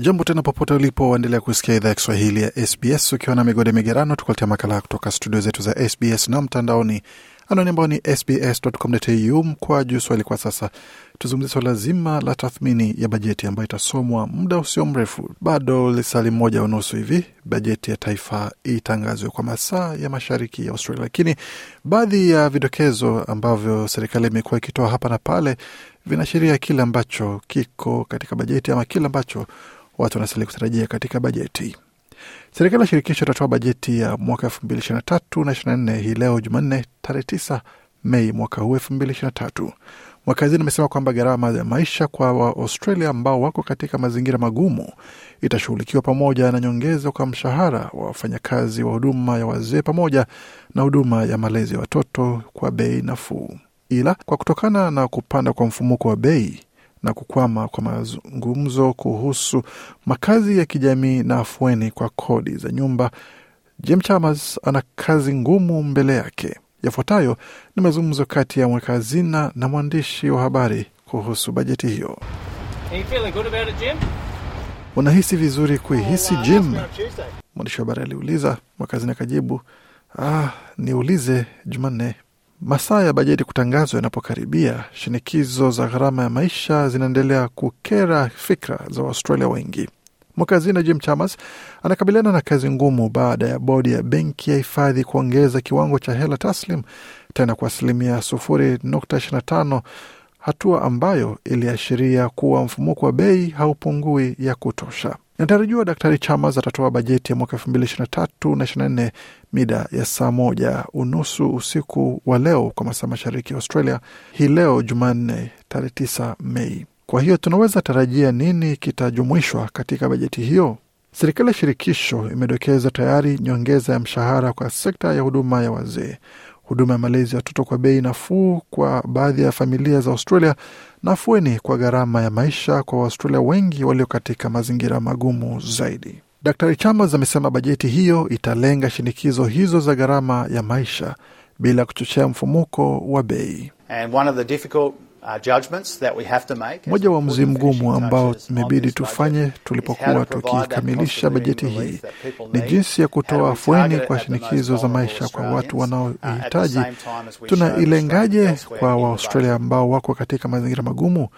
Jambo tena popote ulipo, waendelea kusikia idhaa ya Kiswahili ya SBS ukiwa na migode migerano, tukuletea makala kutoka studio zetu za SBS na mtandaoni, anwani ambao ni sbs.com.au mkwaju swali. Kwa sasa tuzungumzia swala zima la tathmini ya bajeti ambayo itasomwa muda usio mrefu, bado lisali moja unusu hivi bajeti ya taifa itangazwe kwa masaa ya mashariki ya Australia. Lakini baadhi ya vidokezo ambavyo serikali imekuwa ikitoa hapa na pale vinaashiria kile ambacho kiko katika bajeti ama kile ambacho watu wanastahili kutarajia katika bajeti. Serikali ya shirikisho itatoa bajeti ya mwaka elfu mbili ishirini na tatu na ishirini na nne hii leo Jumanne tarehe tisa Mei mwaka huu elfu mbili ishirini na tatu. Mwakazini amesema kwamba gharama ya maisha kwa Waaustralia ambao wako katika mazingira magumu itashughulikiwa pamoja na nyongeza kwa mshahara wa wafanyakazi wa huduma ya wazee pamoja na huduma ya malezi ya watoto kwa bei nafuu. Ila kwa kutokana na kupanda kwa mfumuko wa bei na kukwama kwa mazungumzo kuhusu makazi ya kijamii na afueni kwa kodi za nyumba, Jim Chalmers ana kazi ngumu mbele yake. Yafuatayo ni mazungumzo kati ya mweka hazina na mwandishi wa habari kuhusu bajeti hiyo. Unahisi vizuri kuihisi Jim? Mwandishi wa habari aliuliza. Mweka hazina akajibu, ah, niulize Jumanne. Masaa ya bajeti kutangazwa yanapokaribia, shinikizo za gharama ya maisha zinaendelea kukera fikra za Waustralia wengi. Mwakazina Jim Chalmers anakabiliana na kazi ngumu baada ya bodi ya benki ya hifadhi kuongeza kiwango cha hela taslim tena kwa asilimia sufuri nukta ishirini na tano, hatua ambayo iliashiria kuwa mfumuko wa bei haupungui ya kutosha. Inatarajiwa Daktari Chalmers atatoa bajeti ya mwaka elfu mbili ishirini na tatu na ishirini na nne mida ya saa moja unusu usiku wa leo kwa masaa mashariki ya Australia, hii leo Jumanne tarehe tisa Mei. Kwa hiyo tunaweza tarajia nini kitajumuishwa katika bajeti hiyo? Serikali ya shirikisho imedokeza tayari nyongeza ya mshahara kwa sekta ya huduma ya wazee, huduma ya malezi ya watoto kwa bei nafuu kwa baadhi ya familia za Australia na afueni kwa gharama ya maisha kwa Waaustralia wengi walio katika mazingira magumu zaidi. Dr Chambers amesema bajeti hiyo italenga shinikizo hizo za gharama ya maisha bila kuchochea mfumuko wa bei. Moja wa uamuzi mgumu ambao imebidi tufanye tulipokuwa tukikamilisha bajeti hii ni jinsi ya kutoa afueni kwa shinikizo za maisha kwa watu wanaohitaji. Tunailengaje kwa Waaustralia ambao wako katika mazingira magumu,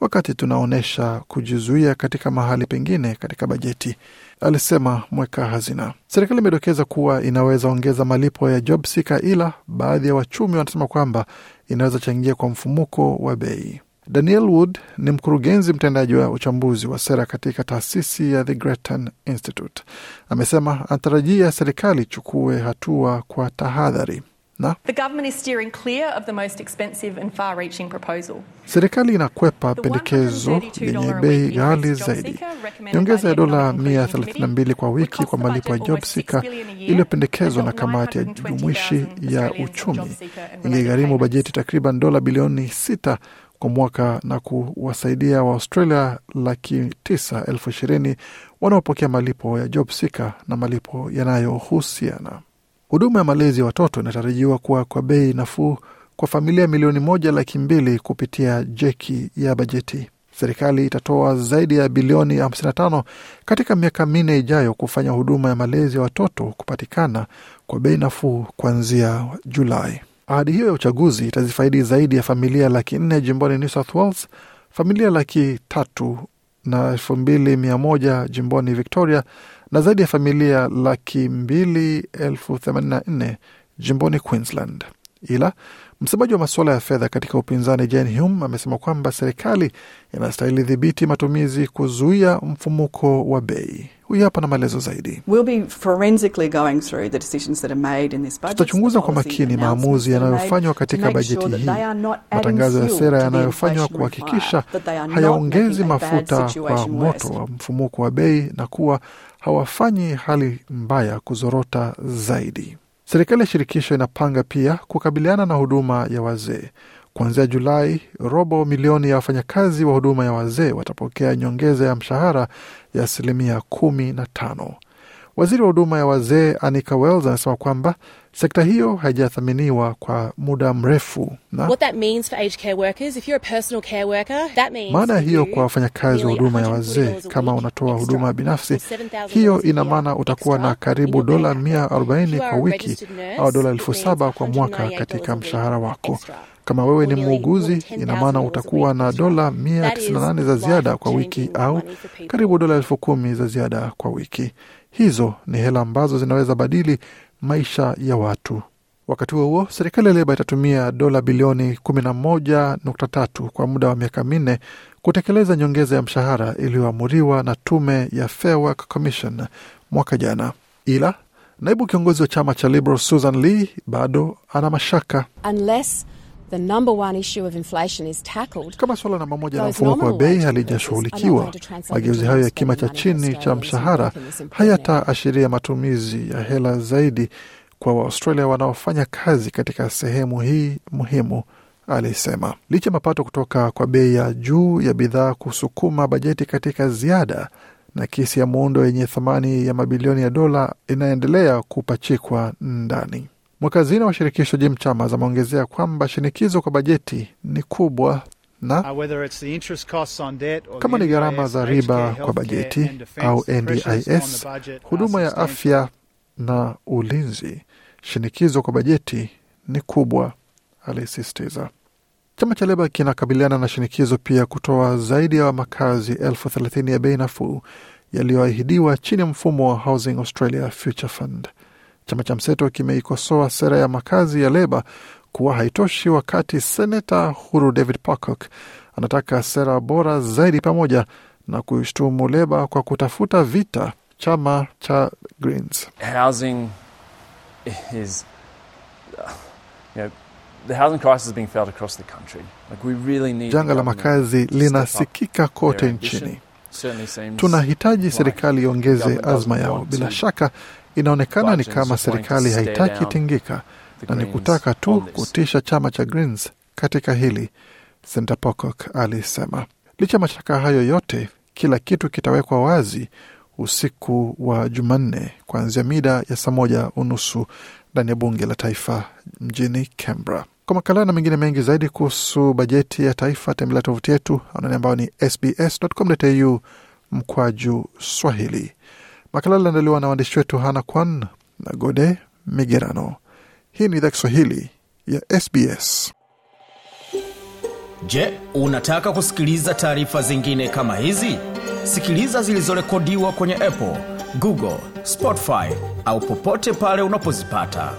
wakati tunaonyesha kujizuia katika mahali pengine katika bajeti, alisema mweka hazina. Serikali imedokeza kuwa inaweza ongeza malipo ya job seeker, ila baadhi ya wachumi wanasema kwamba inaweza changia kwa mfumuko wa bei. Daniel Wood ni mkurugenzi mtendaji wa uchambuzi wa sera katika taasisi ya The Grattan Institute. Amesema anatarajia serikali ichukue hatua kwa tahadhari na serikali inakwepa pendekezo lenye bei ghali zaidi. Nyongeza ya dola 132 kwa wiki kwa malipo ya job seeker iliyopendekezwa na kamati ya jumuishi ya uchumi ingegharimu bajeti takriban dola bilioni 6 kwa mwaka na kuwasaidia Waaustralia laki tisa elfu ishirini wanaopokea malipo ya job seeker na malipo yanayohusiana. Huduma ya malezi ya watoto inatarajiwa kuwa kwa bei nafuu kwa familia milioni moja laki mbili kupitia jeki ya bajeti. Serikali itatoa zaidi ya bilioni 55 katika miaka minne ijayo kufanya huduma ya malezi ya watoto kupatikana kwa bei nafuu kuanzia Julai. Ahadi hiyo ya uchaguzi itazifaidi zaidi ya familia laki nne jimboni New South Wales, familia laki tatu na elfu mbili mia moja jimboni Victoria na zaidi ya familia laki mbili elfu themanini na nne jimboni Queensland. Ila msemaji wa masuala ya fedha katika upinzani Jane Hume amesema kwamba serikali inastahili dhibiti matumizi kuzuia mfumuko wa bei. Huyu hapa na maelezo zaidi. Tutachunguza kwa makini maamuzi yanayofanywa katika bajeti hii, matangazo ya sera yanayofanywa kuhakikisha hayaongezi mafuta kwa moto wa mfumuko wa bei na kuwa hawafanyi hali mbaya kuzorota zaidi. Serikali ya shirikisho inapanga pia kukabiliana na huduma ya wazee. Kuanzia Julai, robo milioni ya wafanyakazi wa huduma ya wazee watapokea nyongeza ya mshahara ya asilimia kumi na tano. Waziri wa huduma ya wazee Anika Wells anasema kwamba sekta hiyo haijathaminiwa kwa muda mrefu na What that means for aged care workers, if you're a personal care worker, that means maana hiyo kwa wafanyakazi wa huduma ya wazee, kama unatoa huduma binafsi, hiyo ina maana utakuwa na karibu dola pay mia packet. arobaini If you are kwa wiki au dola elfu saba kwa mwaka katika mshahara wako. extra. Kama wewe ni muuguzi, ina maana utakuwa na dola mia That tisini na is nane za ziada kwa wiki au karibu dola elfu kumi za ziada kwa wiki. Hizo ni hela ambazo zinaweza badili maisha ya watu. Wakati huo huo, serikali ya Leba itatumia dola bilioni 11.3 kwa muda wa miaka minne kutekeleza nyongeza ya mshahara iliyoamuriwa na tume ya Fair Work Commission mwaka jana, ila naibu kiongozi wa chama cha Liberal Susan Lee bado ana mashaka unless the number one issue of inflation is tackled. kama suala namba moja la mfumuko wa bei halijashughulikiwa. Mageuzi hayo ya kima cha chini cha mshahara hayataashiria matumizi ya hela zaidi kwa Waaustralia wanaofanya kazi katika sehemu hii muhimu, alisema. Licha mapato kutoka kwa bei ya juu ya bidhaa kusukuma bajeti katika ziada na kesi ya muundo yenye thamani ya mabilioni ya dola inaendelea kupachikwa ndani. Mwakazina wa shirikisho Jim Chalmers ameongezea kwamba shinikizo kwa bajeti ni kubwa na Uh, kama ni gharama za riba kwa bajeti au NDIS, huduma ya afya na ulinzi, shinikizo kwa bajeti ni kubwa, alisisitiza. Chama cha Leba kinakabiliana na shinikizo pia kutoa zaidi ya makazi elfu thelathini ya bei nafuu yaliyoahidiwa chini ya mfumo wa Housing Australia Future Fund. Chama cha mseto kimeikosoa sera ya makazi ya Leba kuwa haitoshi, wakati seneta huru David Pocock anataka sera bora zaidi, pamoja na kushtumu Leba kwa kutafuta vita chama cha Greens. housing is, you know, the housing crisis is being felt across the country. Like we really need Janga la makazi linasikika kote nchini. Tunahitaji serikali iongeze azma yao. Bila shaka, inaonekana ni kama serikali haitaki tingika na ni kutaka tu kutisha chama cha Greens katika hili, Senator Pocock alisema. Licha mashaka hayo yote, kila kitu kitawekwa wazi usiku wa Jumanne kuanzia mida ya saa moja unusu ndani ya bunge la taifa mjini Canberra. Kwa makala na mengine mengi zaidi kuhusu bajeti ya taifa, tembelea tovuti yetu anwani ambayo ni sbs.com.au mkwaju Swahili. Makala liandaliwa na waandishi wetu Hana Kwan na Gode Migerano. Hii ni idhaa Kiswahili ya SBS. Je, unataka kusikiliza taarifa zingine kama hizi? Sikiliza zilizorekodiwa kwenye Apple, Google, Spotify au popote pale unapozipata.